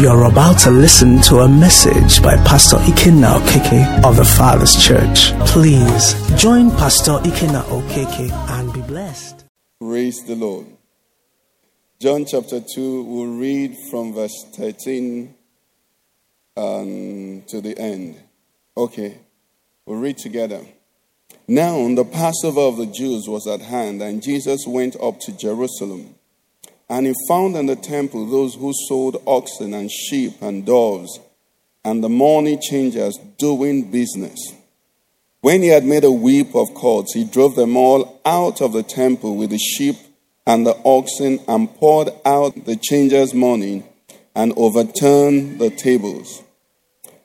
You're about to listen to a message by Pastor Ikenna Okeke of the Father's Church. Please join Pastor Ikenna Okeke and be blessed. Praise the Lord. John chapter 2, we'll read from verse 13 um, to the end. Okay, we'll read together. Now, the Passover of the Jews was at hand, and Jesus went up to Jerusalem. And he found in the temple those who sold oxen and sheep and doves, and the money changers doing business. When he had made a whip of cords, he drove them all out of the temple with the sheep and the oxen, and poured out the changers' money, and overturned the tables.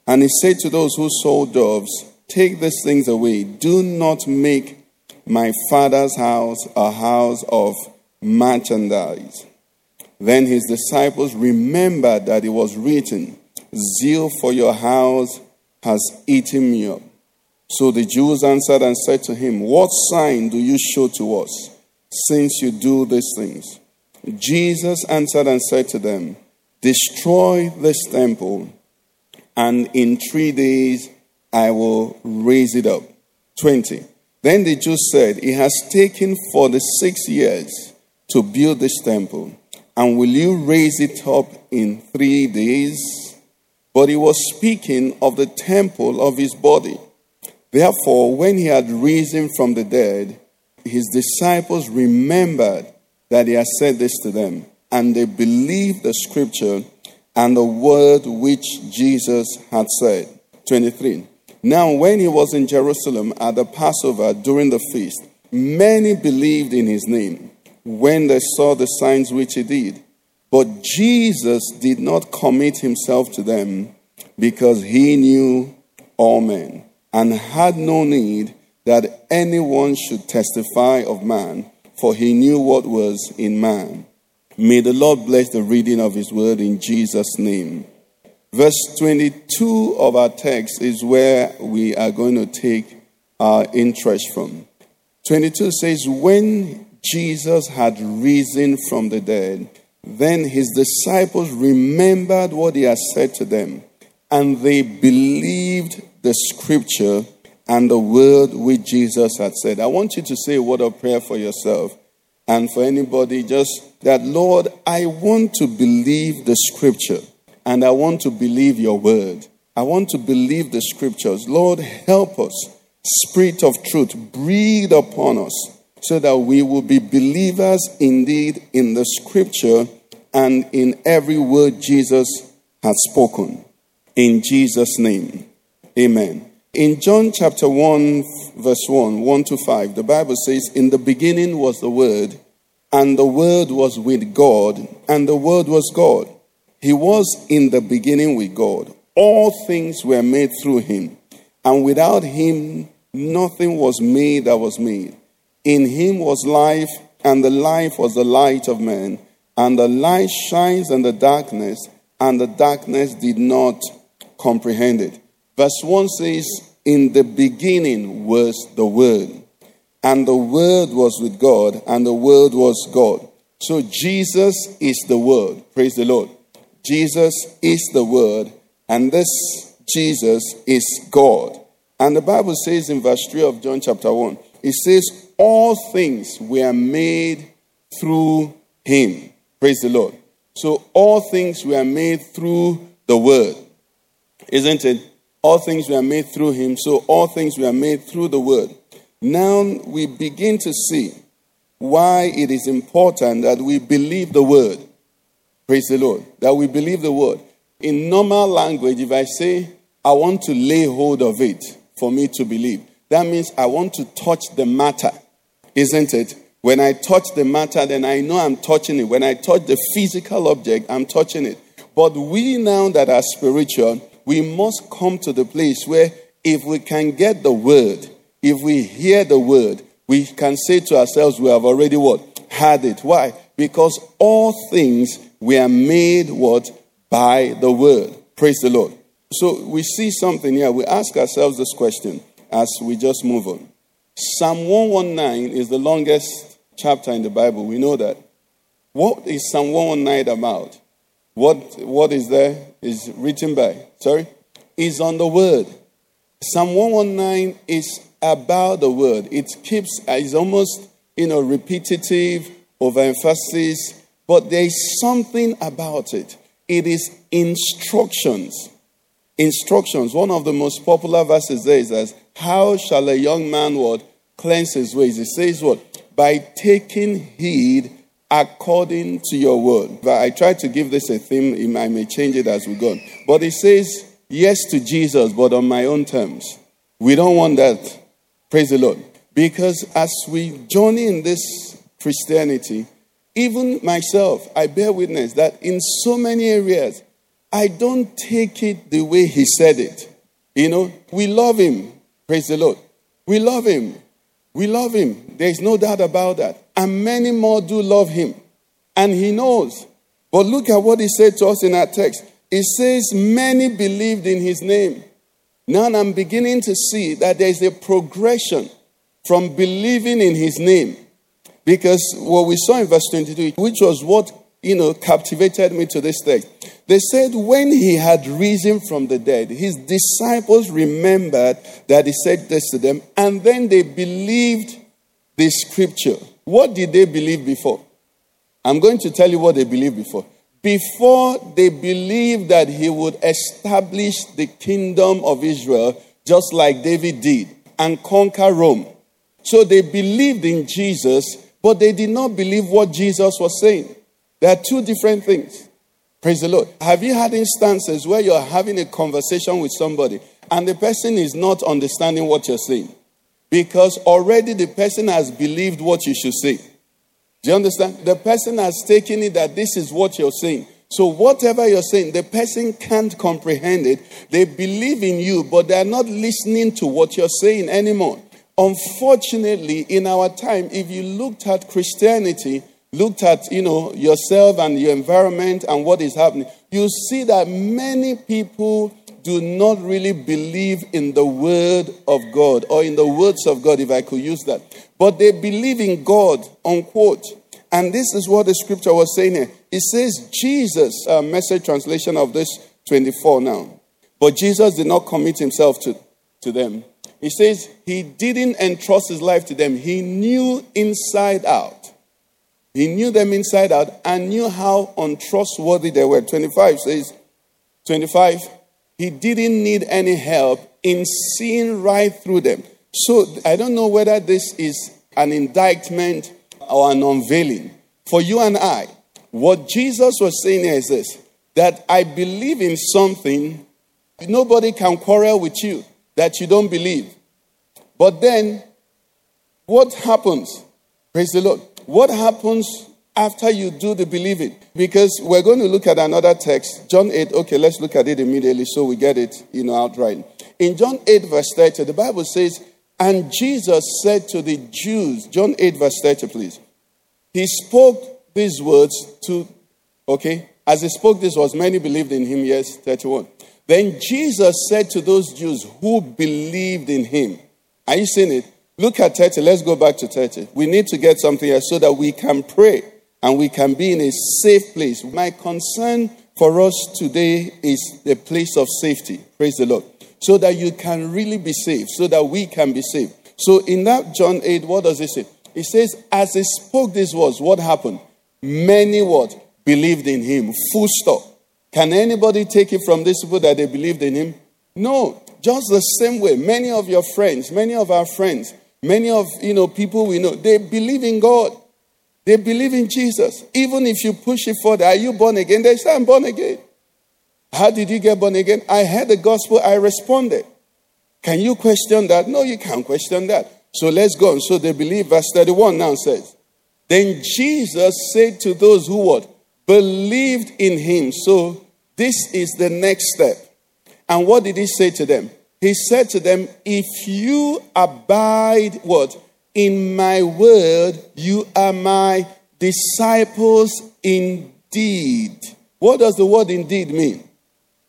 And he said to those who sold doves, Take these things away. Do not make my father's house a house of merchandise. Then his disciples remembered that it was written, Zeal for your house has eaten me up. So the Jews answered and said to him, What sign do you show to us, since you do these things? Jesus answered and said to them, Destroy this temple, and in three days I will raise it up. 20. Then the Jews said, It has taken 46 years to build this temple and will you raise it up in three days? But he was speaking of the temple of his body. Therefore, when he had risen from the dead, his disciples remembered that he had said this to them, and they believed the scripture and the word which Jesus had said. 23. Now, when he was in Jerusalem at the Passover during the feast, many believed in his name when they saw the signs which he did. But Jesus did not commit himself to them because he knew all men and had no need that anyone should testify of man, for he knew what was in man. May the Lord bless the reading of his word in Jesus' name. Verse 22 of our text is where we are going to take our interest from. 22 says, When Jesus had risen from the dead, then his disciples remembered what he had said to them, and they believed the scripture and the word which Jesus had said. I want you to say a word of prayer for yourself and for anybody, just that, Lord, I want to believe the scripture and I want to believe your word. I want to believe the scriptures. Lord, help us. Spirit of truth, breathe upon us so that we will be believers indeed in the scripture and in every word Jesus has spoken. In Jesus' name. Amen. In John chapter 1, verse 1, 1 to 5, the Bible says, In the beginning was the Word, and the Word was with God, and the Word was God. He was in the beginning with God. All things were made through him, and without him nothing was made that was made. In him was life, and the life was the light of men. And the light shines in the darkness, and the darkness did not comprehend it. Verse 1 says, In the beginning was the Word, and the Word was with God, and the Word was God. So Jesus is the Word. Praise the Lord. Jesus is the Word, and this Jesus is God. And the Bible says in verse 3 of John chapter 1, it says, all things were made through him. Praise the Lord. So all things were made through the word. Isn't it? All things were made through him. So all things were made through the word. Now we begin to see why it is important that we believe the word. Praise the Lord. That we believe the word. In normal language, if I say, I want to lay hold of it for me to believe, that means I want to touch the matter isn't it? When I touch the matter, then I know I'm touching it. When I touch the physical object, I'm touching it. But we now that are spiritual, we must come to the place where if we can get the word, if we hear the word, we can say to ourselves, we have already what? Had it. Why? Because all things were made what? By the word. Praise the Lord. So we see something here. We ask ourselves this question as we just move on. Psalm 119 is the longest chapter in the Bible. We know that. What is Psalm 119 about? What, what is there is written by, sorry, is on the word. Psalm 119 is about the word. It keeps, it's almost, you know, repetitive, overemphasis, but there is something about it. It is instructions. Instructions. One of the most popular verses there is as, How shall a young man what? Cleanse his ways. It says what? By taking heed according to your word. But I try to give this a theme. I may change it as we go. But it says, Yes to Jesus, but on my own terms. We don't want that. Praise the Lord. Because as we journey in this Christianity, even myself, I bear witness that in so many areas, I don't take it the way he said it. You know, we love him. Praise the Lord. We love him. We love him. There's no doubt about that. And many more do love him. And he knows. But look at what he said to us in our text. It says, Many believed in his name. Now I'm beginning to see that there's a progression from believing in his name because what we saw in verse 22, which was what, you know, captivated me to this text, they said when he had risen from the dead, his disciples remembered that he said this to them, and then they believed the scripture. What did they believe before? I'm going to tell you what they believed before. Before they believed that he would establish the kingdom of Israel just like David did and conquer Rome. So they believed in Jesus but they did not believe what Jesus was saying. There are two different things. Praise the Lord. Have you had instances where you're having a conversation with somebody and the person is not understanding what you're saying? Because already the person has believed what you should say. Do you understand? The person has taken it that this is what you're saying. So, whatever you're saying, the person can't comprehend it. They believe in you, but they're not listening to what you're saying anymore. Unfortunately, in our time, if you looked at Christianity, looked at you know yourself and your environment and what is happening, you see that many people do not really believe in the word of God or in the words of God, if I could use that. But they believe in God, unquote. And this is what the scripture was saying here. It says, Jesus, a message translation of this 24 now. But Jesus did not commit himself to, to them. He says he didn't entrust his life to them. He knew inside out. He knew them inside out and knew how untrustworthy they were. 25 says, 25, he didn't need any help in seeing right through them. So I don't know whether this is an indictment or an unveiling. For you and I, what Jesus was saying here is this that I believe in something, nobody can quarrel with you that you don't believe. But then, what happens? Praise the Lord. What happens after you do the believing? Because we're going to look at another text, John 8. Okay, let's look at it immediately so we get it, you know, outright. In John 8, verse 30, the Bible says, And Jesus said to the Jews, John 8, verse 30, please. He spoke these words to, okay, as he spoke this was many believed in him, yes, 31. Then Jesus said to those Jews who believed in him, Are you seeing it? Look at 30. Let's go back to 30. We need to get something here so that we can pray and we can be in a safe place. My concern for us today is the place of safety. Praise the Lord. So that you can really be safe, so that we can be safe. So in that John 8, what does it say? It says, as he spoke these words, what happened? Many what? Believed in him. Full stop. Can anybody take it from this people that they believed in him? No. Just the same way, many of your friends, many of our friends, many of you know people we know, they believe in God. They believe in Jesus. Even if you push it further, are you born again? They say, I'm born again. How did you get born again? I heard the gospel, I responded. Can you question that? No, you can't question that. So let's go on. So they believe, verse 31 now says, Then Jesus said to those who what? Believed in him. So this is the next step. And what did he say to them? He said to them, If you abide what? In my word, you are my disciples indeed. What does the word indeed mean?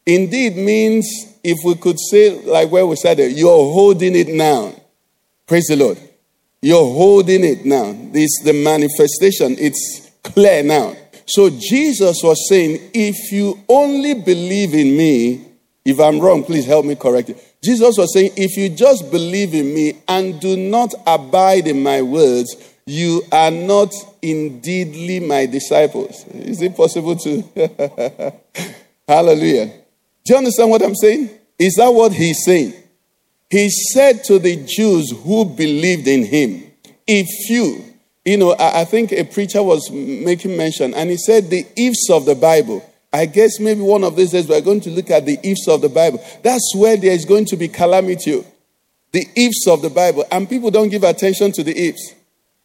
Indeed means, if we could say, like where we said it, you're holding it now. Praise the Lord. You're holding it now. This the manifestation. It's clear now. So Jesus was saying, if you only believe in me, if I'm wrong, please help me correct it. Jesus was saying, if you just believe in me and do not abide in my words, you are not indeedly my disciples. Is it possible to? Hallelujah. Do you understand what I'm saying? Is that what he's saying? He said to the Jews who believed in him, if you, you know, I, I think a preacher was making mention, and he said the ifs of the Bible. I guess maybe one of these days we're going to look at the ifs of the Bible. That's where there is going to be calamity. The ifs of the Bible. And people don't give attention to the ifs.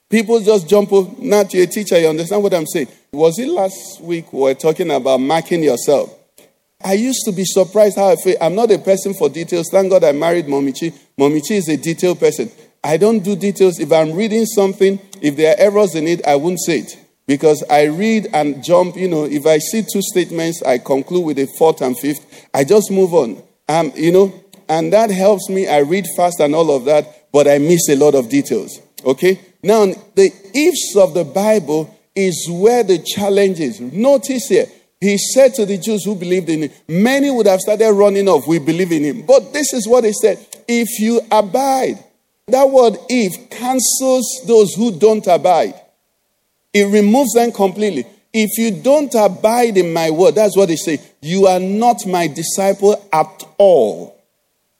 People just jump up. Not to a teacher, you understand what I'm saying? Was it last week we were talking about marking yourself? I used to be surprised how I feel. I'm not a person for details. Thank God I married Momichi. Momichi is a detailed person. I don't do details. If I'm reading something, if there are errors in it, I won't say it. Because I read and jump, you know, if I see two statements, I conclude with a fourth and fifth. I just move on. Um, you know, and that helps me. I read fast and all of that, but I miss a lot of details. Okay? Now, the ifs of the Bible is where the challenge is. Notice here, he said to the Jews who believed in him, many would have started running off, we believe in him. But this is what he said if you abide, that word if cancels those who don't abide, it removes them completely. If you don't abide in my word, that's what they say, you are not my disciple at all.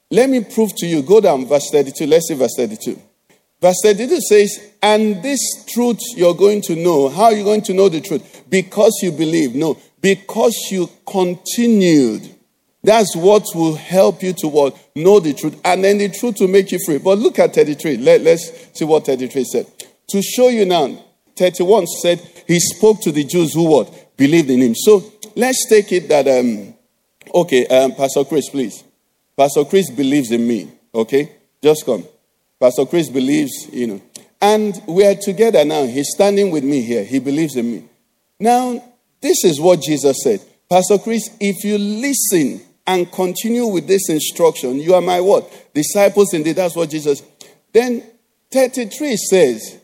Let me prove to you. Go down, verse 32. Let's see verse 32. Verse 32 says, And this truth you're going to know. How are you going to know the truth? Because you believe. No, because you continued. That's what will help you to what? Know the truth. And then the truth will make you free. But look at 33. Let, let's see what 33 said. To show you now, 31 said he spoke to the Jews who what? Believed in him. So let's take it that, um, okay, um, Pastor Chris, please. Pastor Chris believes in me. Okay? Just come. Pastor Chris believes, you know. And we are together now. He's standing with me here. He believes in me. Now, this is what Jesus said. Pastor Chris, if you listen and continue with this instruction, you are my what? Disciples indeed. That's what Jesus. Then 33 says,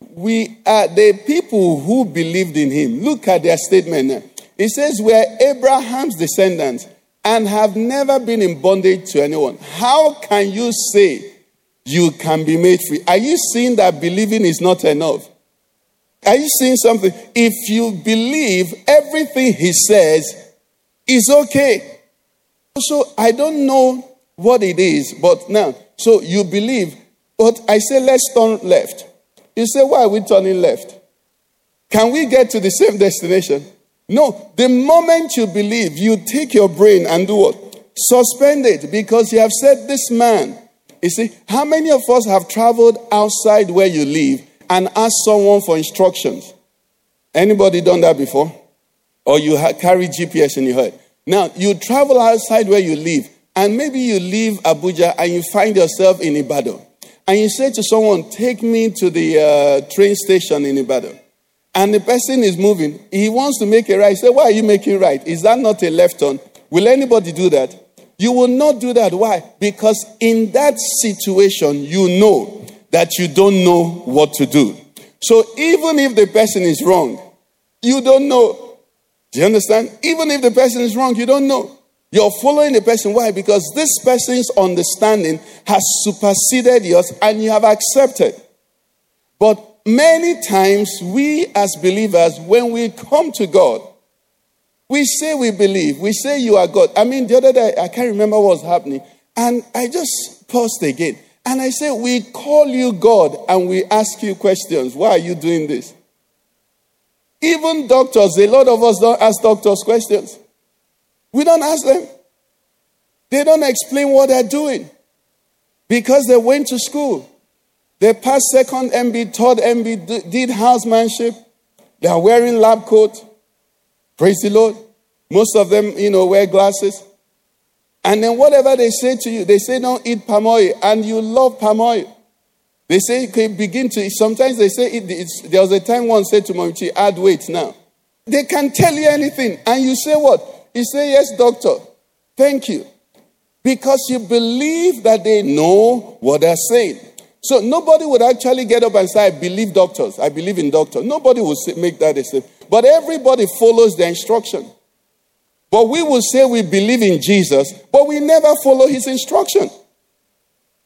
We are the people who believed in him. Look at their statement It says, We are Abraham's descendants and have never been in bondage to anyone. How can you say you can be made free. Are you seeing that believing is not enough? Are you seeing something? If you believe everything he says is okay. So I don't know what it is, but now, so you believe, but I say let's turn left. You say, why are we turning left? Can we get to the same destination? No. The moment you believe, you take your brain and do what? Suspend it because you have said, This man you see, how many of us have traveled outside where you live and asked someone for instructions? Anybody done that before? Or you carry GPS in your head? Now, you travel outside where you live, and maybe you leave Abuja and you find yourself in Ibadan. And you say to someone, Take me to the uh, train station in Ibadan. And the person is moving. He wants to make a right. Say, Why are you making right? Is that not a left turn? Will anybody do that? You will not do that. Why? Because in that situation, you know that you don't know what to do. So even if the person is wrong, you don't know. Do you understand? Even if the person is wrong, you don't know. You're following the person. Why? Because this person's understanding has superseded yours and you have accepted. But many times, we as believers, when we come to God, we say we believe. We say you are God. I mean, the other day, I can't remember what was happening. And I just paused again. And I said, We call you God and we ask you questions. Why are you doing this? Even doctors, a lot of us don't ask doctors questions. We don't ask them. They don't explain what they're doing because they went to school. They passed second MB, third MB, did housemanship. They are wearing lab coat. Praise the Lord. Most of them, you know, wear glasses. And then whatever they say to you, they say don't eat palm oil, and you love palm oil. They say you can begin to. Sometimes they say it, there was a time one said to Momchi, add weight now. They can tell you anything, and you say what? You say yes, doctor. Thank you, because you believe that they know what they're saying. So nobody would actually get up and say, I believe doctors. I believe in doctors. Nobody would make that statement. But everybody follows the instruction. But we will say we believe in Jesus, but we never follow his instruction.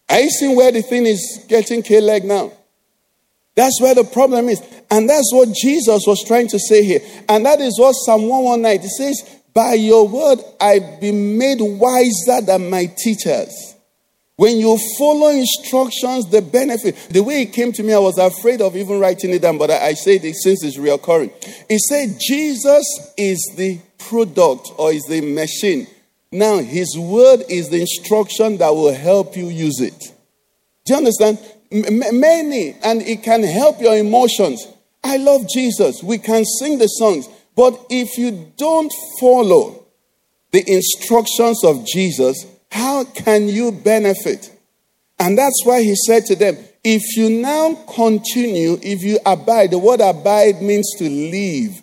Are you seeing where the thing is getting K leg now? That's where the problem is. And that's what Jesus was trying to say here. And that is what Psalm 119 it says, By your word I've been made wiser than my teachers. When you follow instructions, the benefit. The way it came to me, I was afraid of even writing it down, but I, I it since it's reoccurring. It said Jesus is the product or is the machine. Now, his word is the instruction that will help you use it. Do you understand? M- many, and it can help your emotions. I love Jesus. We can sing the songs. But if you don't follow the instructions of Jesus, how can you benefit? And that's why he said to them, if you now continue, if you abide, the word abide means to live.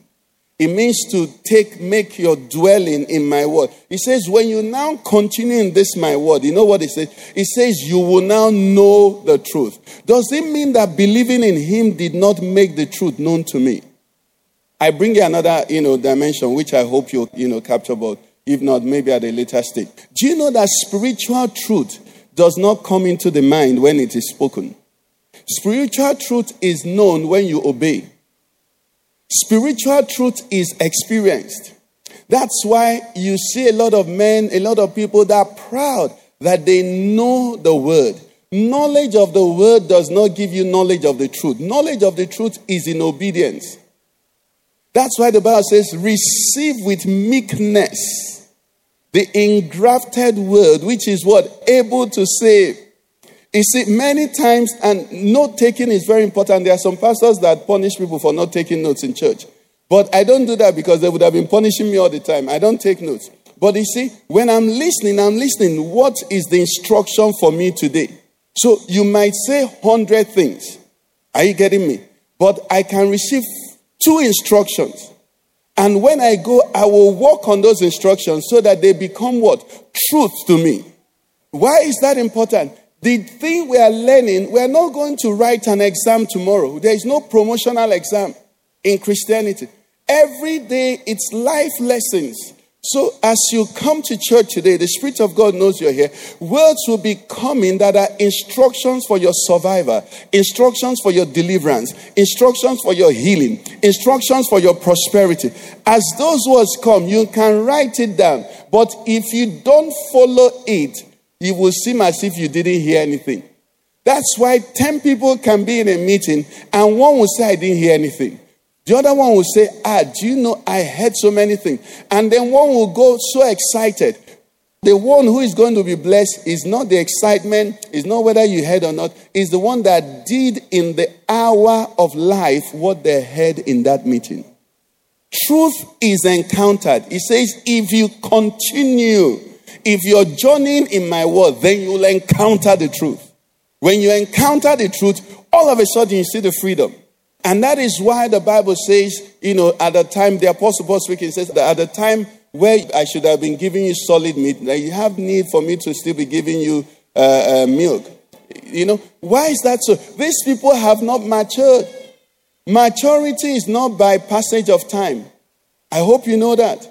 It means to take, make your dwelling in my word. He says, when you now continue in this my word, you know what he says? He says, you will now know the truth. Does it mean that believing in him did not make the truth known to me? I bring you another, you know, dimension, which I hope you, you know, capture about. If not, maybe at a later stage. Do you know that spiritual truth does not come into the mind when it is spoken? Spiritual truth is known when you obey. Spiritual truth is experienced. That's why you see a lot of men, a lot of people that are proud that they know the word. Knowledge of the word does not give you knowledge of the truth. Knowledge of the truth is in obedience. That's why the Bible says, receive with meekness the engrafted word, which is what? Able to save. You see, many times, and note taking is very important. There are some pastors that punish people for not taking notes in church. But I don't do that because they would have been punishing me all the time. I don't take notes. But you see, when I'm listening, I'm listening. What is the instruction for me today? So you might say 100 things. Are you getting me? But I can receive two instructions. And when I go, I will work on those instructions so that they become what? Truth to me. Why is that important? The thing we are learning, we are not going to write an exam tomorrow. There is no promotional exam in Christianity. Every day it's life lessons. So, as you come to church today, the Spirit of God knows you're here. Words will be coming that are instructions for your survivor, instructions for your deliverance, instructions for your healing, instructions for your prosperity. As those words come, you can write it down. But if you don't follow it, it will seem as if you didn't hear anything. That's why 10 people can be in a meeting and one will say, I didn't hear anything. The other one will say, Ah, do you know I heard so many things? And then one will go so excited. The one who is going to be blessed is not the excitement, is not whether you heard or not, is the one that did in the hour of life what they heard in that meeting. Truth is encountered. It says, if you continue, if you're joining in my word, then you will encounter the truth. When you encounter the truth, all of a sudden you see the freedom. And that is why the Bible says, you know, at the time, the Apostle Paul speaking says that at the time where I should have been giving you solid meat, that you have need for me to still be giving you uh, uh, milk. You know, why is that so? These people have not matured. Maturity is not by passage of time. I hope you know that.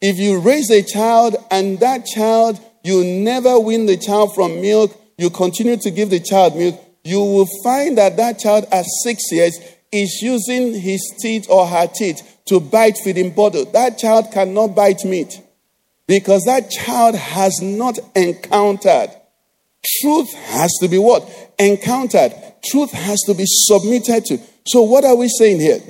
If you raise a child and that child, you never win the child from milk, you continue to give the child milk, you will find that that child at six years is using his teeth or her teeth to bite feeding bottle. That child cannot bite meat because that child has not encountered. Truth has to be what? Encountered. Truth has to be submitted to. So, what are we saying here?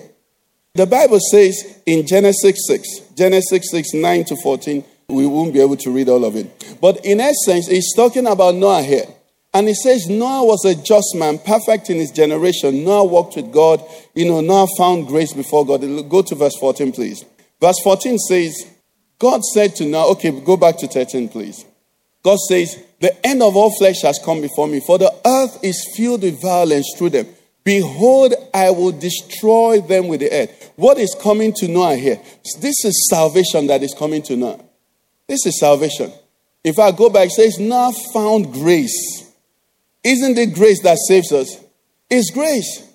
The Bible says in Genesis 6, Genesis 6, 9 to 14, we won't be able to read all of it. But in essence, it's talking about Noah here. And he says Noah was a just man, perfect in his generation. Noah walked with God. You know, Noah found grace before God. Go to verse 14, please. Verse 14 says, God said to Noah, okay, go back to 13, please. God says, The end of all flesh has come before me, for the earth is filled with violence through them. Behold, I will destroy them with the earth. What is coming to Noah here? This is salvation that is coming to Noah. This is salvation. If I go back, it says, Noah found grace isn't it grace that saves us? It's grace.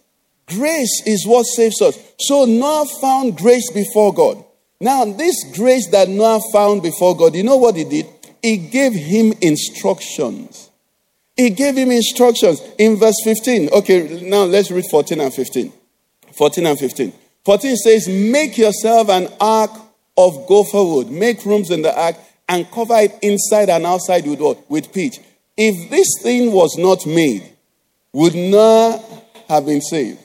Grace is what saves us. So Noah found grace before God. Now, this grace that Noah found before God, you know what he did? He gave him instructions. He gave him instructions in verse 15. Okay, now let's read 14 and 15. 14 and 15. 14 says, Make yourself an ark of gopher wood, make rooms in the ark, and cover it inside and outside with what? With pitch. If this thing was not made, would Noah have been saved?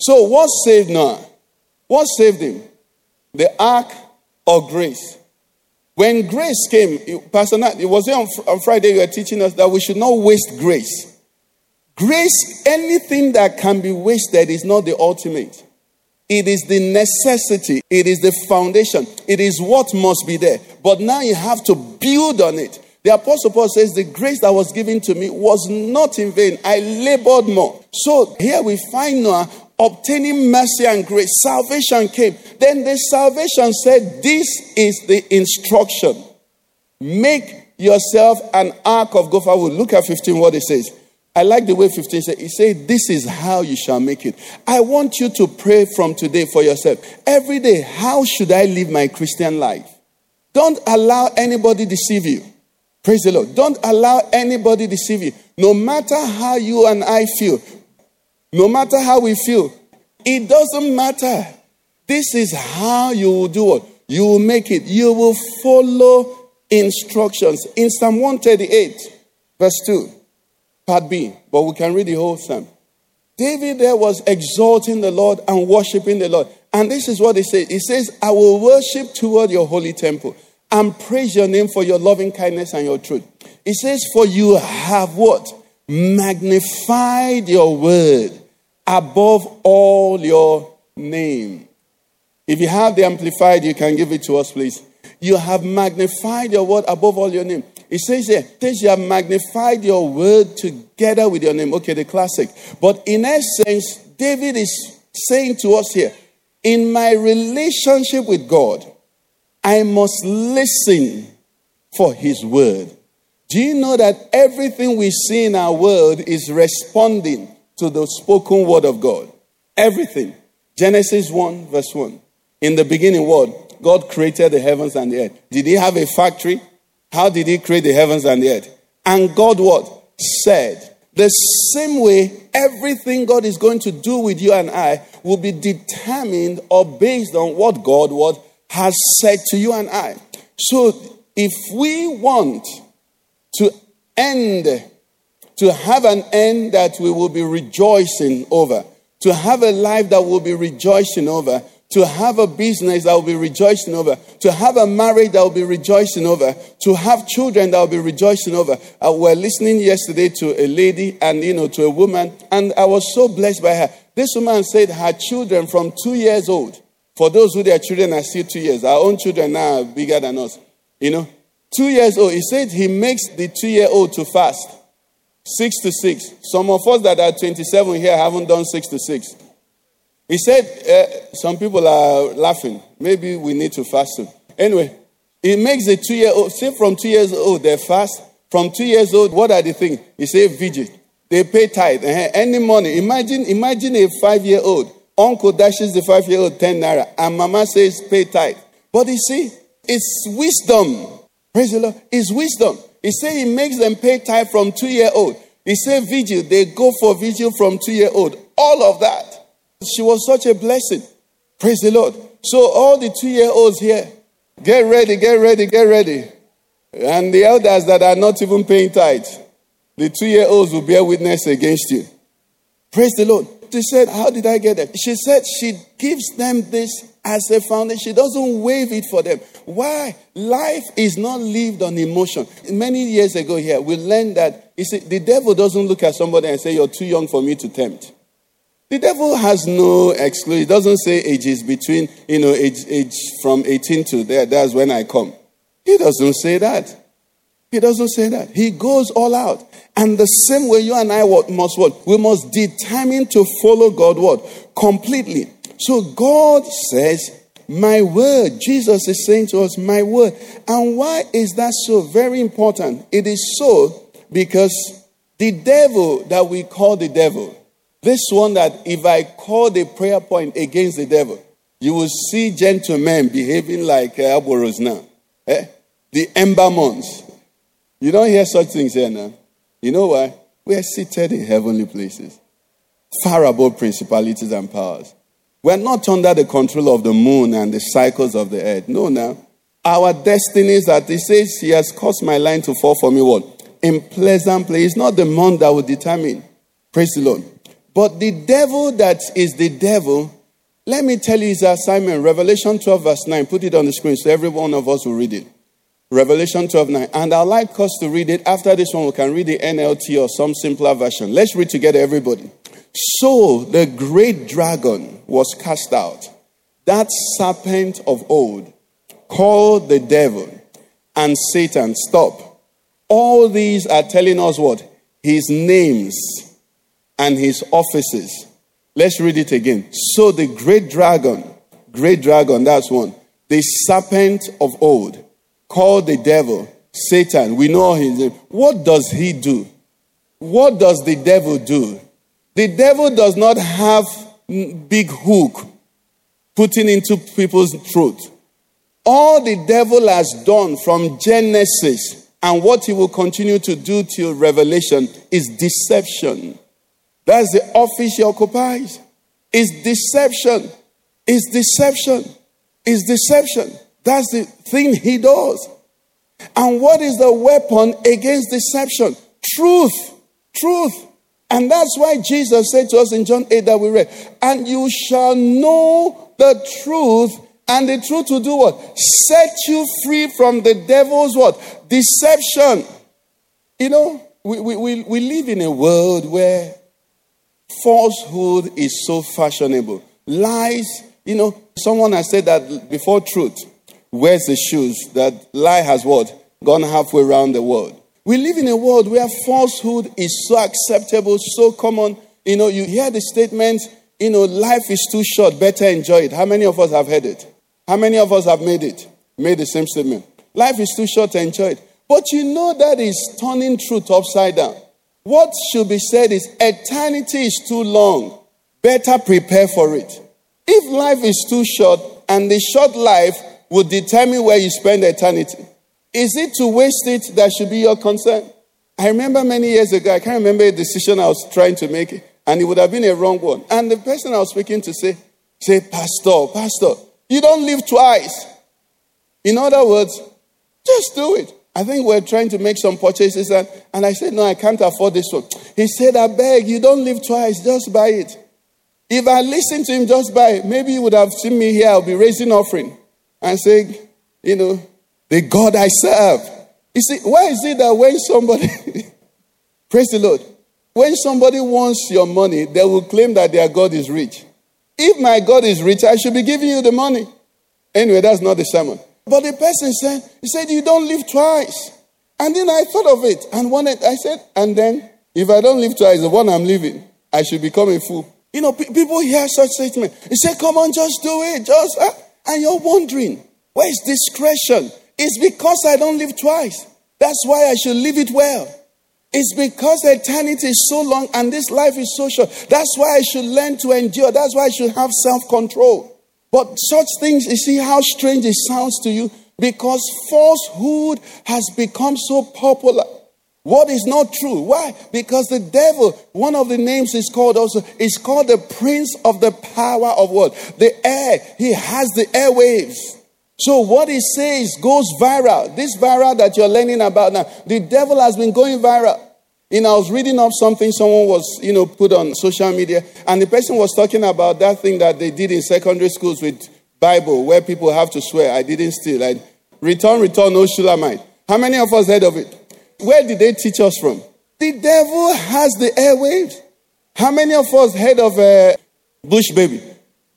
So, what saved Noah? What saved him? The ark of grace. When grace came, Pastor Nat, it was on, on Friday you were teaching us that we should not waste grace. Grace, anything that can be wasted is not the ultimate. It is the necessity, it is the foundation, it is what must be there. But now you have to build on it. The Apostle Paul says, The grace that was given to me was not in vain. I labored more. So here we find Noah obtaining mercy and grace. Salvation came. Then the salvation said, This is the instruction. Make yourself an ark of gopher wood. Look at 15, what it says. I like the way 15 said, He said, This is how you shall make it. I want you to pray from today for yourself. Every day, how should I live my Christian life? Don't allow anybody deceive you. Praise the Lord. Don't allow anybody to deceive you. No matter how you and I feel, no matter how we feel, it doesn't matter. This is how you will do it. You will make it. You will follow instructions. In Psalm 138, verse 2, part B, but we can read the whole psalm. David there was exalting the Lord and worshiping the Lord. And this is what he says. He says, I will worship toward your holy temple and praise your name for your loving kindness and your truth. It says, For you have what? Magnified your word above all your name. If you have the amplified, you can give it to us, please. You have magnified your word above all your name. It says here, says you have magnified your word together with your name. Okay, the classic. But in essence, David is saying to us here, in my relationship with God, I must listen for his word. Do you know that everything we see in our world is responding to the spoken word of God. Everything. Genesis 1, verse 1. In the beginning, word, God created the heavens and the earth. Did he have a factory? How did he create the heavens and the earth? And God what? Said. The same way, everything God is going to do with you and I will be determined or based on what God what has said to you and I. So if we want to end to have an end that we will be rejoicing over, to have a life that we'll be rejoicing over, to have a business that will be rejoicing over, to have a marriage that will be rejoicing over, to have children that will be rejoicing over. Uh, we're listening yesterday to a lady and, you know, to a woman, and I was so blessed by her. This woman said her children from two years old, for those who their children are still two years, our own children now are bigger than us, you know, two years old. He said he makes the two year old to fast. Six to six. Some of us that are 27 here haven't done six to six. He said, uh, some people are laughing. Maybe we need to fast soon. Anyway, it makes the two year old, say from two years old, they fast. From two years old, what are the things? He said, vigil. They pay tithe. Uh-huh. Any money. Imagine, imagine a five year old. Uncle dashes the five year old 10 naira, and mama says, pay tithe. But you see, it's wisdom. Praise the Lord. It's wisdom. He said he makes them pay tithe from two year old. He said vigil, they go for vigil from two year old. All of that. She was such a blessing. Praise the Lord. So all the two year olds here, get ready, get ready, get ready. And the elders that are not even paying tithe, the two year olds will bear witness against you. Praise the Lord. She said, How did I get it? She said she gives them this as a foundation. She doesn't waive it for them. Why? Life is not lived on emotion. Many years ago here, we learned that you see, the devil doesn't look at somebody and say, You're too young for me to tempt. The devil has no exclusion. He doesn't say ages between, you know, age, age from 18 to there. That's when I come. He doesn't say that. He doesn't say that. He goes all out. And the same way you and I must what? We must determine to follow God what? Completely. So God says, My word. Jesus is saying to us, My word. And why is that so very important? It is so because the devil that we call the devil, This one that if I call the prayer point against the devil, you will see gentlemen behaving like uh, Aboros now. Eh? The ember months. You don't hear such things here now. You know why? We are seated in heavenly places, far above principalities and powers. We're not under the control of the moon and the cycles of the earth. No, now. Our destiny is that he says he has caused my line to fall for me what? In pleasant place. It's not the moon that will determine. Praise the Lord. But the devil that is the devil, let me tell you his assignment. Revelation 12, verse 9. Put it on the screen so every one of us will read it. Revelation 12, 9. And I'd like us to read it. After this one, we can read the NLT or some simpler version. Let's read together, everybody. So the great dragon was cast out, that serpent of old, called the devil and Satan. Stop. All these are telling us what? His names and his offices. Let's read it again. So the great dragon, great dragon, that's one. The serpent of old, called the devil, Satan. We know his name. What does he do? What does the devil do? The devil does not have big hook putting into people's throat. All the devil has done from Genesis and what he will continue to do till Revelation is deception. That's the office he occupies. Is deception. Is deception. Is deception. That's the thing he does. And what is the weapon against deception? Truth. Truth. And that's why Jesus said to us in John 8 that we read, and you shall know the truth, and the truth will do what? Set you free from the devil's what? Deception. You know, we, we, we, we live in a world where falsehood is so fashionable. Lies, you know, someone has said that before truth wears the shoes, that lie has what? Gone halfway around the world. We live in a world where falsehood is so acceptable, so common. You know, you hear the statement, you know, life is too short, better enjoy it. How many of us have heard it? How many of us have made it? Made the same statement. Life is too short, enjoy it. But you know that is turning truth upside down. What should be said is eternity is too long. Better prepare for it. If life is too short and the short life will determine where you spend eternity, is it to waste it that should be your concern? I remember many years ago, I can't remember a decision I was trying to make, and it would have been a wrong one. And the person I was speaking to say, say, Pastor, Pastor, you don't live twice. In other words, just do it. I think we're trying to make some purchases, and, and I said, No, I can't afford this one. He said, I beg, you don't live twice, just buy it. If I listened to him, just buy it, maybe you would have seen me here, I'll be raising offering and saying, You know, the God I serve. You see, why is it that when somebody, praise the Lord, when somebody wants your money, they will claim that their God is rich. If my God is rich, I should be giving you the money. Anyway, that's not the sermon. But the person said, he said, you don't live twice. And then I thought of it and wanted, I said, and then if I don't live twice, the one I'm living, I should become a fool. You know, people hear such statements. He said, come on, just do it. Just, and you're wondering, where's discretion? It's because I don't live twice. That's why I should live it well. It's because eternity is so long and this life is so short. That's why I should learn to endure. That's why I should have self control. But such things, you see how strange it sounds to you? Because falsehood has become so popular. What is not true? Why? Because the devil, one of the names is called also, is called the prince of the power of what? The air. He has the airwaves. So what he says goes viral. This viral that you're learning about now, the devil has been going viral. You know, I was reading up something someone was, you know, put on social media, and the person was talking about that thing that they did in secondary schools with Bible, where people have to swear, I didn't steal. I return, return, no Shulamite. How many of us heard of it? Where did they teach us from? The devil has the airwaves. How many of us heard of a Bush Baby?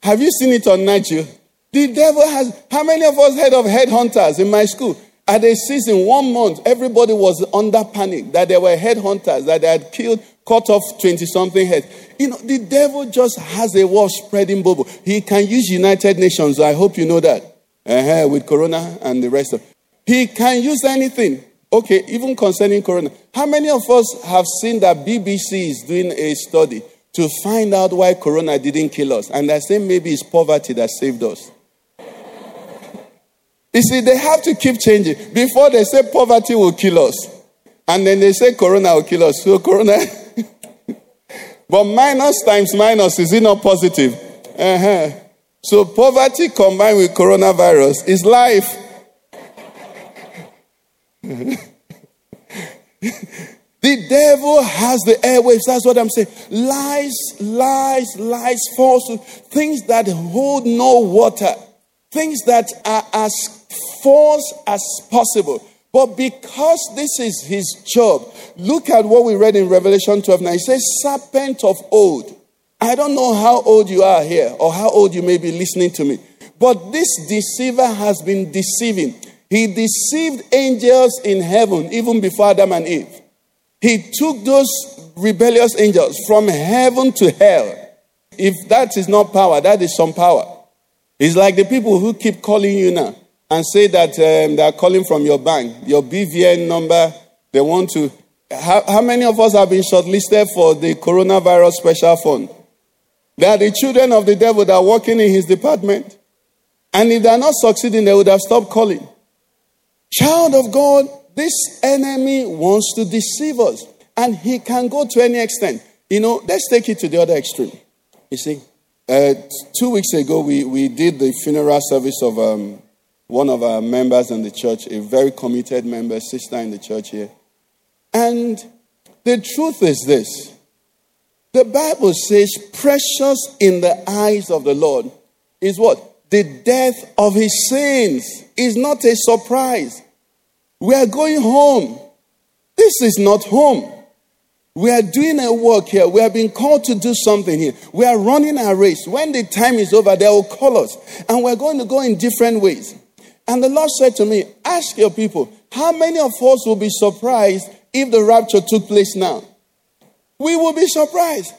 Have you seen it on Nigel? The devil has, how many of us heard of headhunters in my school? At a season, one month, everybody was under panic that there were headhunters, that they had killed, cut off 20 something heads. You know, the devil just has a war spreading bubble. He can use United Nations. I hope you know that. Uh-huh, with Corona and the rest of He can use anything. Okay, even concerning Corona. How many of us have seen that BBC is doing a study to find out why Corona didn't kill us. And I say maybe it's poverty that saved us. You see, they have to keep changing. Before they say poverty will kill us, and then they say Corona will kill us. So, Corona. but minus times minus, is it not positive? Uh-huh. So, poverty combined with coronavirus is life. The devil has the airwaves. That's what I'm saying. Lies, lies, lies, falsehood, things that hold no water, things that are as false as possible. But because this is his job, look at what we read in Revelation 12 now. It says, Serpent of old. I don't know how old you are here or how old you may be listening to me, but this deceiver has been deceiving. He deceived angels in heaven even before Adam and Eve. He took those rebellious angels from heaven to hell. If that is not power, that is some power. It's like the people who keep calling you now and say that um, they are calling from your bank, your BVN number. They want to. How, how many of us have been shortlisted for the coronavirus special fund? They are the children of the devil that are working in his department. And if they are not succeeding, they would have stopped calling. Child of God, this enemy wants to deceive us, and he can go to any extent. You know, let's take it to the other extreme. You see, uh, two weeks ago, we, we did the funeral service of um, one of our members in the church, a very committed member, sister in the church here. And the truth is this the Bible says, precious in the eyes of the Lord is what? The death of his saints is not a surprise. We are going home. This is not home. We are doing a work here. We are being called to do something here. We are running a race. When the time is over, they will call us. And we're going to go in different ways. And the Lord said to me, Ask your people, how many of us will be surprised if the rapture took place now? We will be surprised.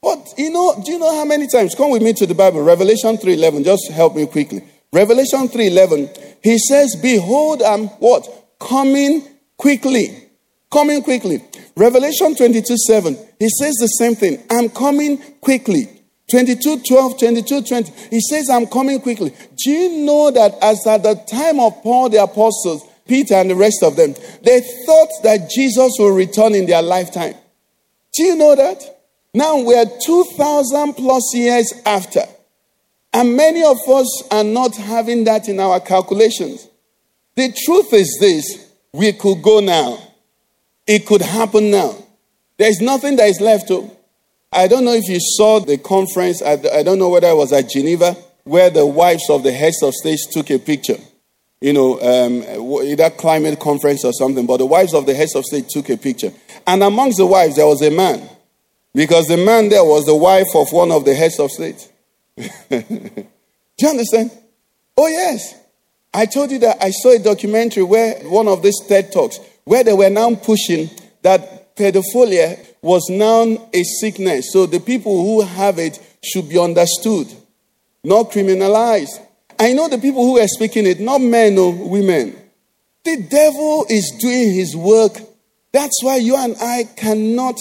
But you know, do you know how many times? Come with me to the Bible, Revelation 3:11. Just help me quickly. Revelation 3:11. He says, Behold, I'm what? coming quickly. Coming quickly. Revelation 22:7, he says the same thing. I'm coming quickly. 22 12, 22 20, he says, I'm coming quickly. Do you know that as at the time of Paul the apostles, Peter and the rest of them, they thought that Jesus will return in their lifetime? Do you know that? Now we're 2,000 plus years after. And many of us are not having that in our calculations. The truth is this we could go now. It could happen now. There's nothing that is left to. I don't know if you saw the conference, I, I don't know whether it was at Geneva, where the wives of the heads of states took a picture. You know, um, either climate conference or something, but the wives of the heads of state took a picture. And amongst the wives, there was a man. Because the man there was the wife of one of the heads of state. Do you understand? Oh, yes. I told you that I saw a documentary where one of these TED Talks, where they were now pushing that pedophilia was now a sickness. So the people who have it should be understood, not criminalized. I know the people who are speaking it, not men or women. The devil is doing his work. That's why you and I cannot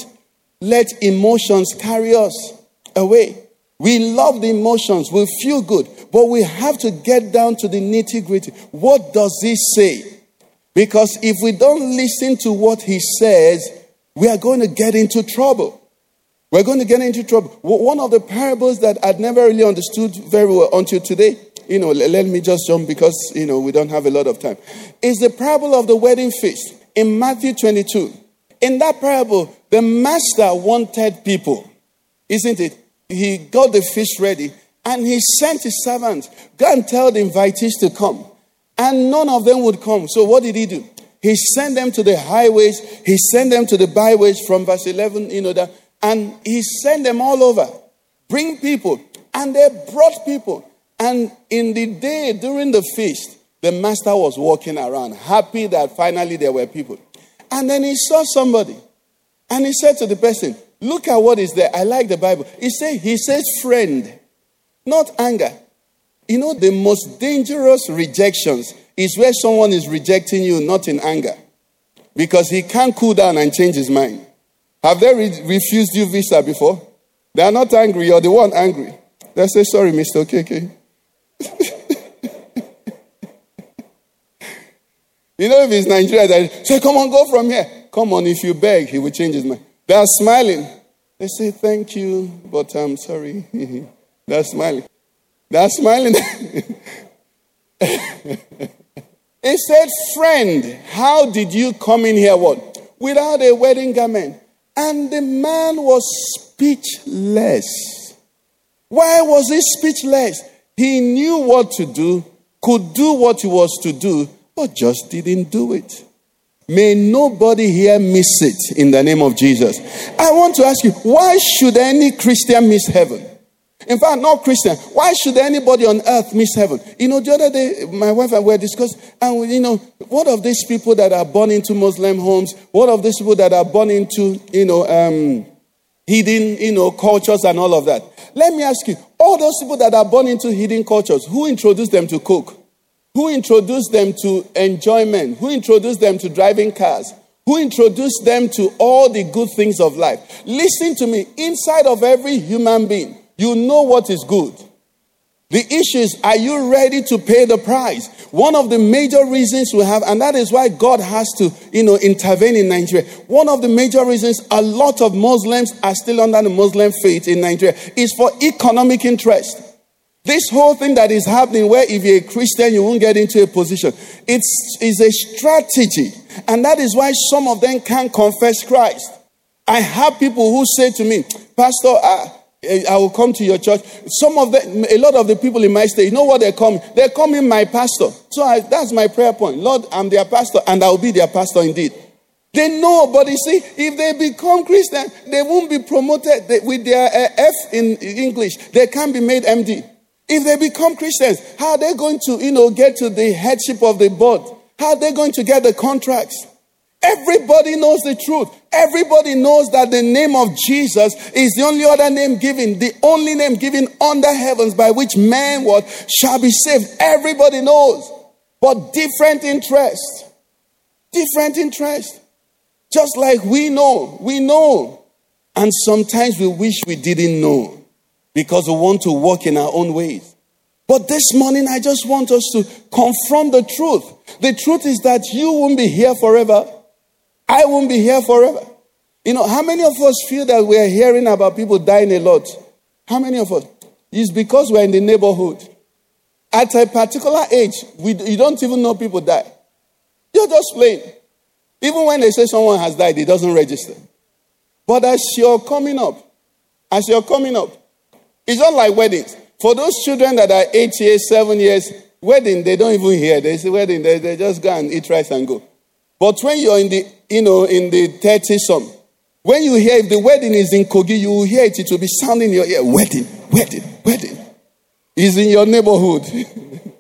let emotions carry us away. We love the emotions, we feel good, but we have to get down to the nitty gritty. What does he say? Because if we don't listen to what he says, we are going to get into trouble. We're going to get into trouble. One of the parables that I'd never really understood very well until today, you know, let me just jump because, you know, we don't have a lot of time, is the parable of the wedding feast in Matthew 22. In that parable, the master wanted people, isn't it? He got the feast ready and he sent his servants, go and tell the invitees to come. And none of them would come. So what did he do? He sent them to the highways, he sent them to the byways from verse 11, you know, that, and he sent them all over. Bring people. And they brought people. And in the day during the feast, the master was walking around, happy that finally there were people. And then he saw somebody. And he said to the person, Look at what is there. I like the Bible. He, say, he says friend not anger. You know, the most dangerous rejections is where someone is rejecting you not in anger because he can't cool down and change his mind. Have they re- refused you visa before? They are not angry. You're the one angry. They say, sorry, Mr. KK. you know, if it's Nigeria, they say, come on, go from here. Come on, if you beg, he will change his mind. They are smiling. They say, thank you, but I'm sorry. they are smiling. They are smiling. he said, friend, how did you come in here? What? Without a wedding garment. And the man was speechless. Why was he speechless? He knew what to do, could do what he was to do, but just didn't do it. May nobody here miss it in the name of Jesus. I want to ask you, why should any Christian miss heaven? In fact, not Christian. Why should anybody on earth miss heaven? You know, the other day, my wife and I were discussing, and you know, what of these people that are born into Muslim homes? What of these people that are born into, you know, um, hidden, you know, cultures and all of that? Let me ask you, all those people that are born into hidden cultures, who introduced them to coke? Who introduced them to enjoyment? Who introduced them to driving cars? Who introduced them to all the good things of life? Listen to me. Inside of every human being, you know what is good. The issue is, are you ready to pay the price? One of the major reasons we have, and that is why God has to, you know, intervene in Nigeria. One of the major reasons a lot of Muslims are still under the Muslim faith in Nigeria is for economic interest. This whole thing that is happening, where if you're a Christian, you won't get into a position, it's, it's a strategy. And that is why some of them can't confess Christ. I have people who say to me, Pastor, I, I will come to your church. Some of them, a lot of the people in my state, you know what they're coming? They're coming my pastor. So I, that's my prayer point. Lord, I'm their pastor and I'll be their pastor indeed. They know, but you see, if they become Christian, they won't be promoted with their uh, F in English. They can't be made MD. If they become Christians, how are they going to, you know, get to the headship of the board? How are they going to get the contracts? Everybody knows the truth. Everybody knows that the name of Jesus is the only other name given, the only name given under heavens by which man what shall be saved. Everybody knows, but different interest. Different interest. Just like we know, we know. And sometimes we wish we didn't know because we want to walk in our own ways. But this morning, I just want us to confront the truth. The truth is that you won't be here forever. I won't be here forever. You know, how many of us feel that we're hearing about people dying a lot? How many of us? It's because we're in the neighborhood. At a particular age, we, you don't even know people die. You're just playing. Even when they say someone has died, it doesn't register. But as you're coming up, as you're coming up, it's not like weddings. For those children that are eight years, seven years, wedding, they don't even hear. They say wedding, they, they just go and eat rice and go. But when you're in the, you know, in the 30 some, when you hear if the wedding is in Kogi, you will hear it, it will be sounding in your ear. Wedding, wedding, wedding. Is in your neighborhood.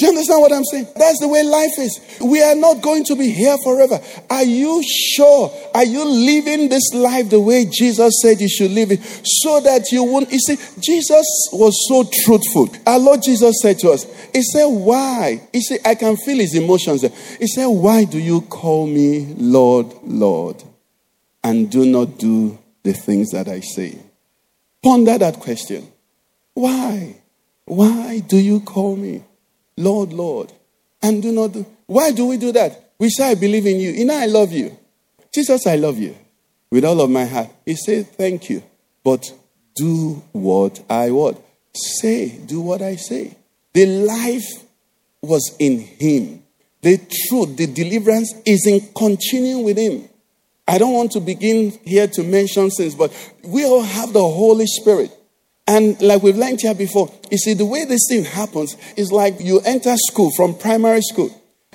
Do you understand what I'm saying? That's the way life is. We are not going to be here forever. Are you sure? Are you living this life the way Jesus said you should live it so that you won't? You see, Jesus was so truthful. Our Lord Jesus said to us, He said, Why? He said, I can feel his emotions. He said, Why do you call me Lord, Lord, and do not do the things that I say? Ponder that question. Why? Why do you call me? Lord, Lord, and do not do. Why do we do that? We say, I believe in you. You know, I love you. Jesus, I love you with all of my heart. He said, Thank you. But do what I what? Say, do what I say. The life was in him. The truth, the deliverance is in continuing with him. I don't want to begin here to mention things, but we all have the Holy Spirit. And like we've learned here before, you see, the way this thing happens is like you enter school from primary school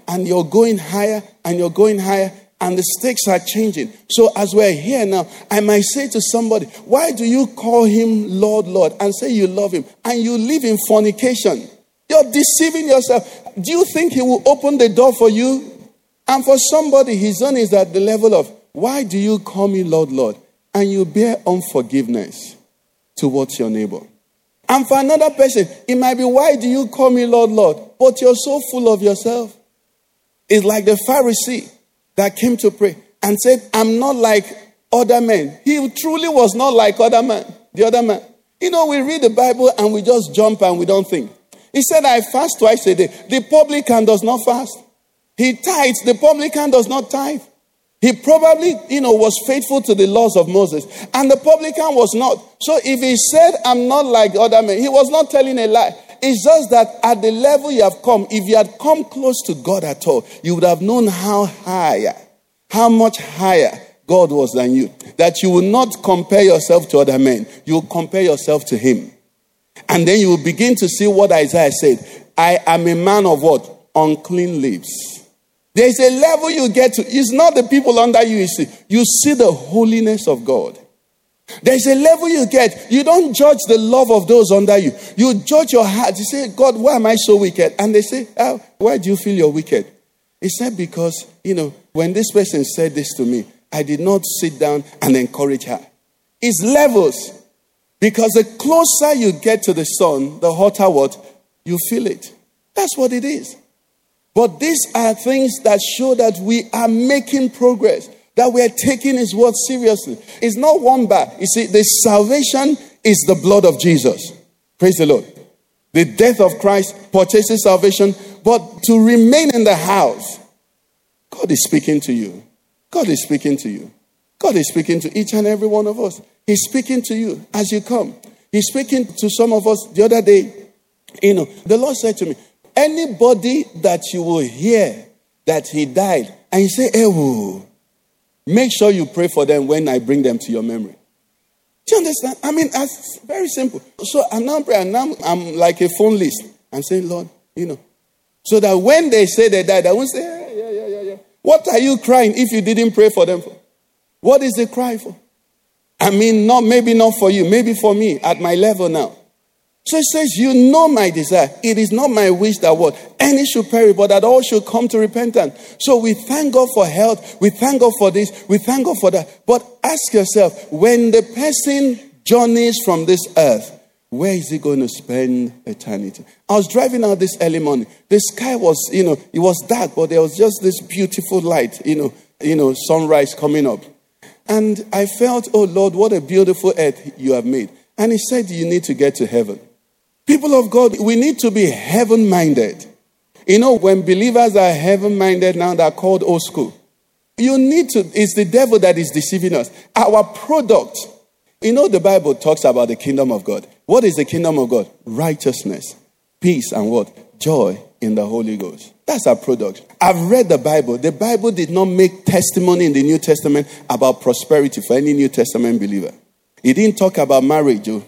and you're going higher and you're going higher and the stakes are changing. So as we're here now, I might say to somebody, why do you call him Lord, Lord and say you love him and you live in fornication? You're deceiving yourself. Do you think he will open the door for you? And for somebody, his own is at the level of, why do you call me Lord, Lord? And you bear unforgiveness towards your neighbor. And for another person, it might be, Why do you call me Lord, Lord? But you're so full of yourself. It's like the Pharisee that came to pray and said, I'm not like other men. He truly was not like other men. The other man. You know, we read the Bible and we just jump and we don't think. He said, I fast twice a day. The publican does not fast. He tithes. The publican does not tithe. He probably, you know, was faithful to the laws of Moses. And the publican was not. So if he said, I'm not like other men, he was not telling a lie. It's just that at the level you have come, if you had come close to God at all, you would have known how higher, how much higher God was than you. That you will not compare yourself to other men, you will compare yourself to Him. And then you will begin to see what Isaiah said I am a man of what? Unclean lips. There's a level you get to. It's not the people under you, you see. You see the holiness of God. There's a level you get. You don't judge the love of those under you. You judge your heart. You say, God, why am I so wicked? And they say, oh, why do you feel you're wicked? He said, because, you know, when this person said this to me, I did not sit down and encourage her. It's levels. Because the closer you get to the sun, the hotter what? You feel it. That's what it is. But these are things that show that we are making progress that we are taking his word seriously. It's not one bar. You see, the salvation is the blood of Jesus. Praise the Lord. The death of Christ purchases salvation, but to remain in the house, God is speaking to you. God is speaking to you. God is speaking to each and every one of us. He's speaking to you as you come. He's speaking to some of us the other day. You know, the Lord said to me, anybody that you will hear that he died, and you say, Ewo, Make sure you pray for them when I bring them to your memory. Do you understand? I mean, it's very simple. So I'm now praying, now I'm like a phone list. I'm saying, Lord, you know, so that when they say they died, I won't say, yeah, yeah, yeah, yeah. What are you crying if you didn't pray for them for? What is the cry for? I mean, not maybe not for you, maybe for me at my level now. So it says, You know my desire. It is not my wish that what any should perish, but that all should come to repentance. So we thank God for health. We thank God for this. We thank God for that. But ask yourself, when the person journeys from this earth, where is he going to spend eternity? I was driving out this early morning. The sky was, you know, it was dark, but there was just this beautiful light, you know, you know, sunrise coming up. And I felt, oh Lord, what a beautiful earth you have made. And he said, You need to get to heaven. People of God, we need to be heaven minded. You know, when believers are heaven minded now, they're called old school. You need to, it's the devil that is deceiving us. Our product, you know, the Bible talks about the kingdom of God. What is the kingdom of God? Righteousness, peace, and what? Joy in the Holy Ghost. That's our product. I've read the Bible. The Bible did not make testimony in the New Testament about prosperity for any New Testament believer. It didn't talk about marriage. Oh.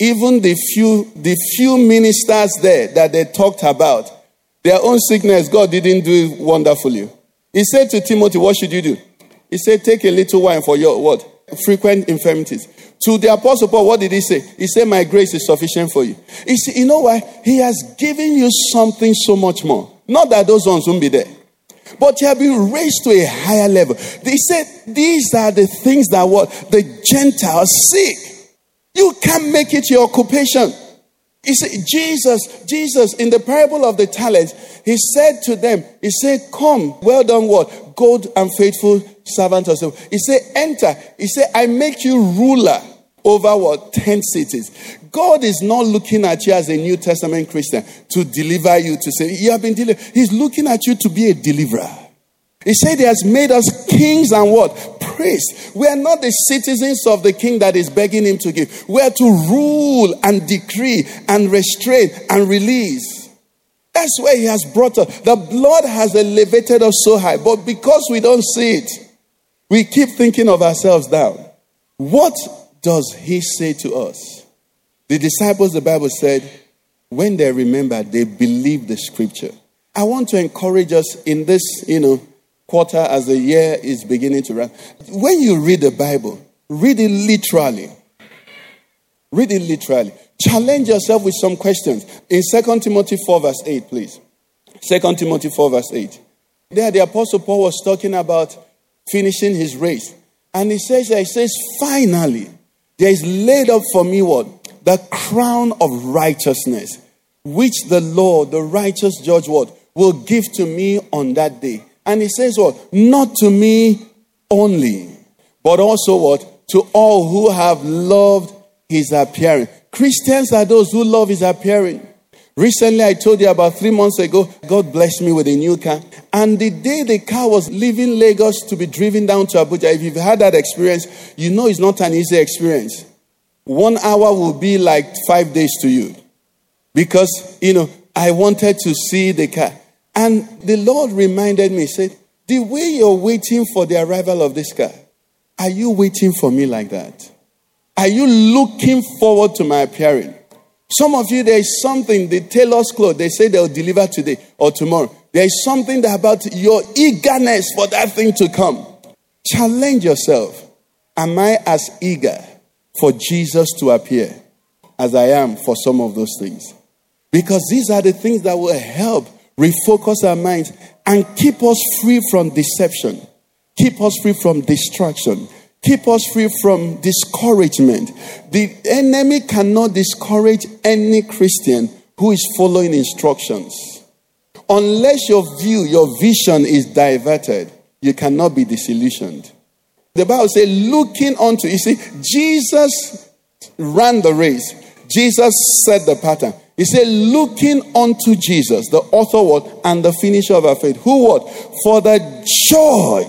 Even the few, the few ministers there that they talked about, their own sickness, God didn't do it wonderfully. He said to Timothy, What should you do? He said, Take a little wine for your what? Frequent infirmities. To the apostle Paul, what did he say? He said, My grace is sufficient for you. You see, you know why? He has given you something so much more. Not that those ones won't be there. But you have been raised to a higher level. They said these are the things that what the Gentiles seek. You can't make it your occupation. He said, Jesus, Jesus, in the parable of the talents, he said to them, He said, Come, well done, what? Good and faithful servant or so. He said, Enter. He said, I make you ruler over what? Ten cities. God is not looking at you as a New Testament Christian to deliver you, to say, You have been delivered. He's looking at you to be a deliverer. He said he has made us kings and what? Priests. We are not the citizens of the king that is begging him to give. We are to rule and decree and restrain and release. That's where he has brought us. The blood has elevated us so high, but because we don't see it, we keep thinking of ourselves down. What does he say to us? The disciples, the Bible said, when they remembered, they believed the scripture. I want to encourage us in this, you know, quarter as the year is beginning to run. When you read the Bible, read it literally. Read it literally. Challenge yourself with some questions. In 2 Timothy 4, verse 8, please. 2 Timothy 4, verse 8. There, the Apostle Paul was talking about finishing his race. And he says, he says, finally, there is laid up for me what? The crown of righteousness, which the Lord, the righteous judge, what? Will give to me on that day. And he says, What? Not to me only, but also what? To all who have loved his appearing. Christians are those who love his appearing. Recently, I told you about three months ago, God blessed me with a new car. And the day the car was leaving Lagos to be driven down to Abuja, if you've had that experience, you know it's not an easy experience. One hour will be like five days to you. Because, you know, I wanted to see the car. And the Lord reminded me, said, The way you're waiting for the arrival of this guy, are you waiting for me like that? Are you looking forward to my appearing? Some of you, there is something, the tailor's clothes, they say they'll deliver today or tomorrow. There is something about your eagerness for that thing to come. Challenge yourself. Am I as eager for Jesus to appear as I am for some of those things? Because these are the things that will help refocus our minds and keep us free from deception, keep us free from distraction, Keep us free from discouragement. The enemy cannot discourage any Christian who is following instructions. Unless your view, your vision is diverted, you cannot be disillusioned. The Bible says, looking unto, you see, Jesus ran the race. Jesus set the pattern. He said, looking unto Jesus, the author what? And the finisher of our faith. Who what? For the joy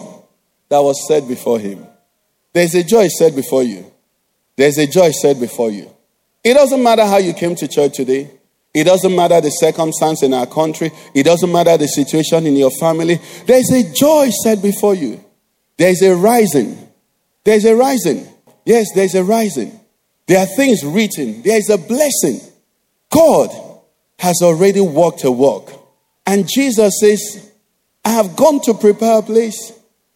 that was set before him. There's a joy set before you. There's a joy set before you. It doesn't matter how you came to church today. It doesn't matter the circumstance in our country. It doesn't matter the situation in your family. There's a joy set before you. There's a rising. There's a rising. Yes, there's a rising. There are things written. There is a blessing. God has already walked a walk. And Jesus says, I have gone to prepare a place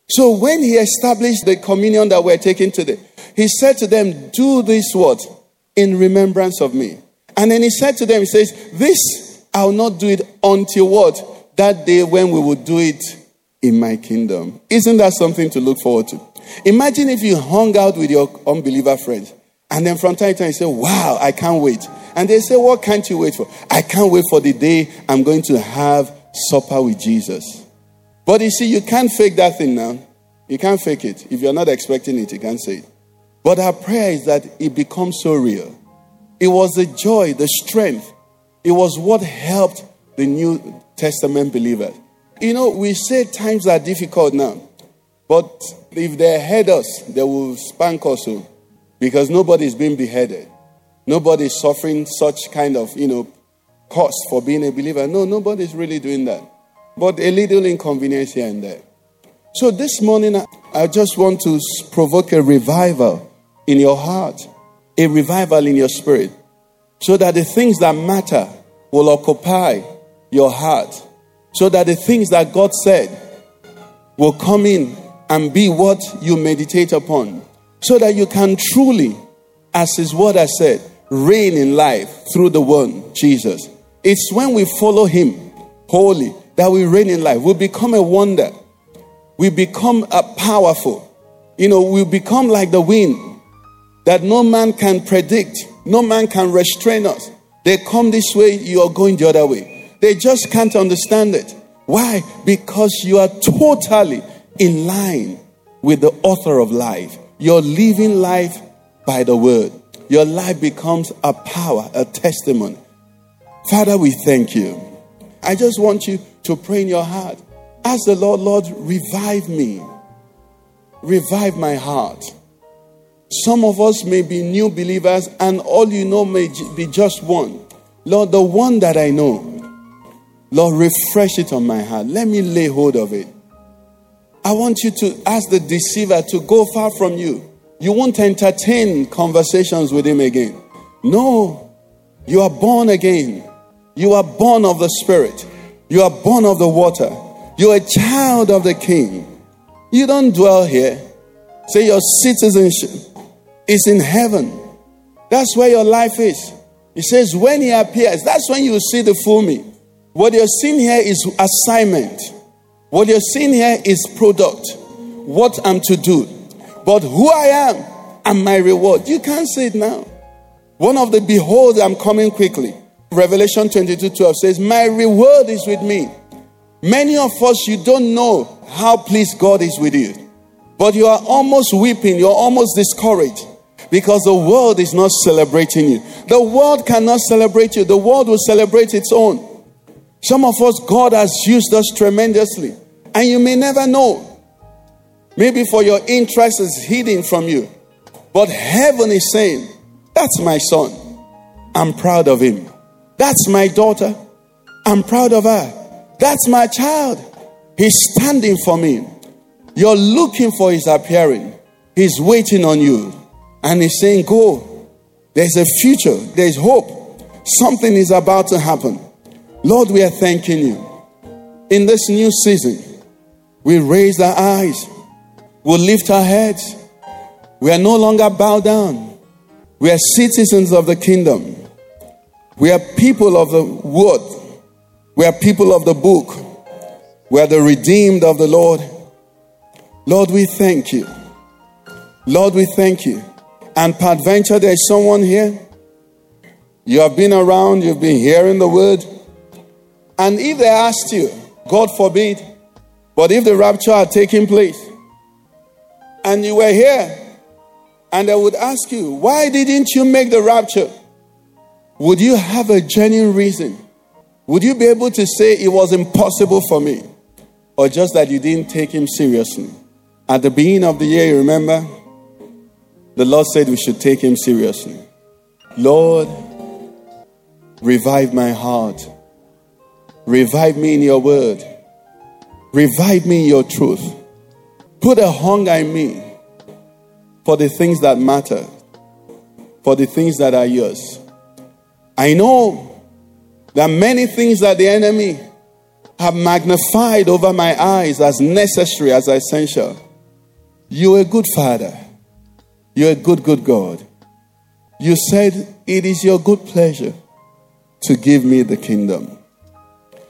so when he established the communion that we're taking today, he said to them, Do this what? In remembrance of me. And then he said to them, He says, This I'll not do it until what? That day when we will do it in my kingdom. Isn't that something to look forward to? Imagine if you hung out with your unbeliever friends and then from time to time you say, Wow, I can't wait. And they say, What can't you wait for? I can't wait for the day I'm going to have supper with Jesus. But you see, you can't fake that thing now. You can't fake it. If you're not expecting it, you can't say it. But our prayer is that it becomes so real. It was the joy, the strength. It was what helped the New Testament believers. You know, we say times are difficult now. But if they head us, they will spank us soon. Because nobody is being beheaded. Nobody is suffering such kind of, you know, cost for being a believer. No, nobody is really doing that but a little inconvenience here and there. So this morning, I just want to provoke a revival in your heart, a revival in your spirit, so that the things that matter will occupy your heart, so that the things that God said will come in and be what you meditate upon, so that you can truly, as His word has said, reign in life through the one, Jesus. It's when we follow Him wholly that we reign in life. We become a wonder. We become a powerful. You know, we become like the wind that no man can predict, no man can restrain us. They come this way, you are going the other way. They just can't understand it. Why? Because you are totally in line with the author of life. You're living life by the word. Your life becomes a power, a testimony. Father, we thank you. I just want you to pray in your heart. Ask the Lord, Lord, revive me. Revive my heart. Some of us may be new believers, and all you know may be just one. Lord, the one that I know, Lord, refresh it on my heart. Let me lay hold of it. I want you to ask the deceiver to go far from you. You won't entertain conversations with him again. No, you are born again. You are born of the Spirit. You are born of the water. You're a child of the King. You don't dwell here. Say your citizenship is in heaven. That's where your life is. He says, when he appears, that's when you see the full me. What you're seeing here is assignment. What you're seeing here is product. What I'm to do. But who I am and my reward. You can't say it now. One of the behold, I'm coming quickly. Revelation 22 12 says, My reward is with me. Many of us, you don't know how pleased God is with you, but you are almost weeping, you're almost discouraged Because the world is not celebrating you. The world cannot celebrate you, the world will celebrate its own. Some of us, God has used us tremendously, and you may never know. Maybe for your interest is hidden from you. But heaven is saying, That's my son. I'm proud of him. That's my daughter. I'm proud of her. That's my child. He's standing for me. You're looking for his appearing. He's waiting on you. And he's saying, Go. There's a future. There's hope. Something is about to happen. Lord, we are thanking you. In this new season, we raise our eyes. We'll lift our heads. We are no longer bowed down. We are citizens of the kingdom. We are people of the word. We are people of the book. We are the redeemed of the Lord. Lord, we thank you. Lord, we thank you. And peradventure, there's someone here. You have been around, you've been hearing the word. And if they asked you, God forbid, but if the rapture had taken place and you were here, and I would ask you, why didn't you make the rapture? Would you have a genuine reason? Would you be able to say it was impossible for me? Or just that you didn't take him seriously? At the beginning of the year, you remember? The Lord said we should take him seriously. Lord, revive my heart. Revive me in your word. Revive me in your truth. Put a hunger in me for the things that matter, for the things that are yours. I know there are many things that the enemy have magnified over my eyes as necessary, as essential. You're a good father. You're a good, good God. You said it is your good pleasure to give me the kingdom.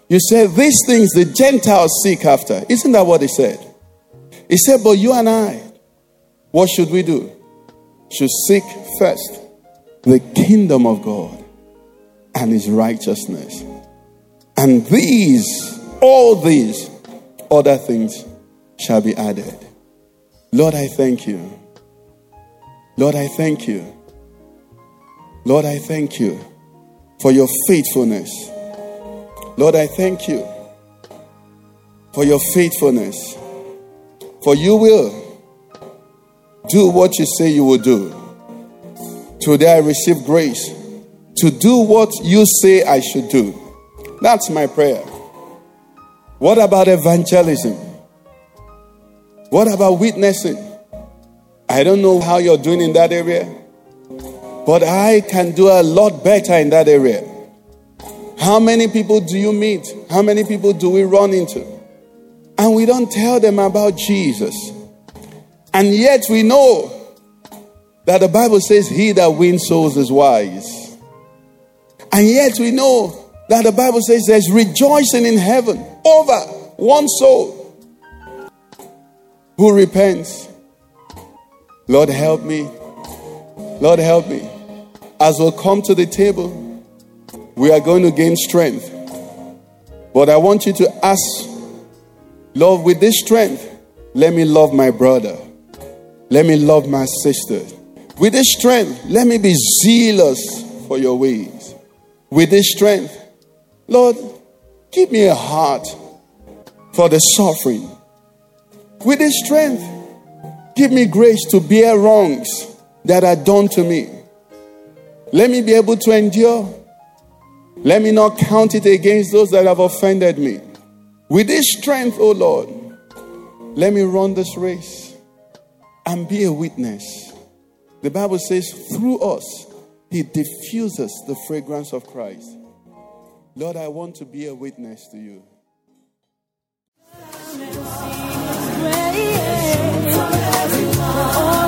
You said these things the Gentiles seek after. Isn't that what he said? He said, But you and I, what should we do? Should seek first the kingdom of God and his righteousness. And these, all these other things shall be added. Lord, I thank you. Lord, I thank you. Lord, I thank you for your faithfulness. Lord, I thank you for your faithfulness. For you will do what you say you will do. Today I receive grace to do what you say I should do. That's my prayer. What about evangelism? What about witnessing? I don't know how you're doing in that area, but I can do a lot better in that area. How many people do you meet? How many people do we run into? And we don't tell them about Jesus. And yet we know that the Bible says, He that wins souls is wise. And yet we know that the Bible says there's rejoicing in heaven over one soul who repents. Lord, help me. Lord, help me. As we'll come to the table, we are going to gain strength. But I want you to ask, Lord, with this strength, let me love my brother. Let me love my sister. With this strength, let me be zealous for your ways. With this strength, Lord, give me a heart for the suffering. With this strength, give me grace to bear wrongs that are done to me. Let me be able to endure. Let me not count it against those that have offended me. With this strength, O oh Lord, let me run this race and be a witness. The Bible says, through us, He diffuses the fragrance of Christ. Lord, I want to be a witness to you.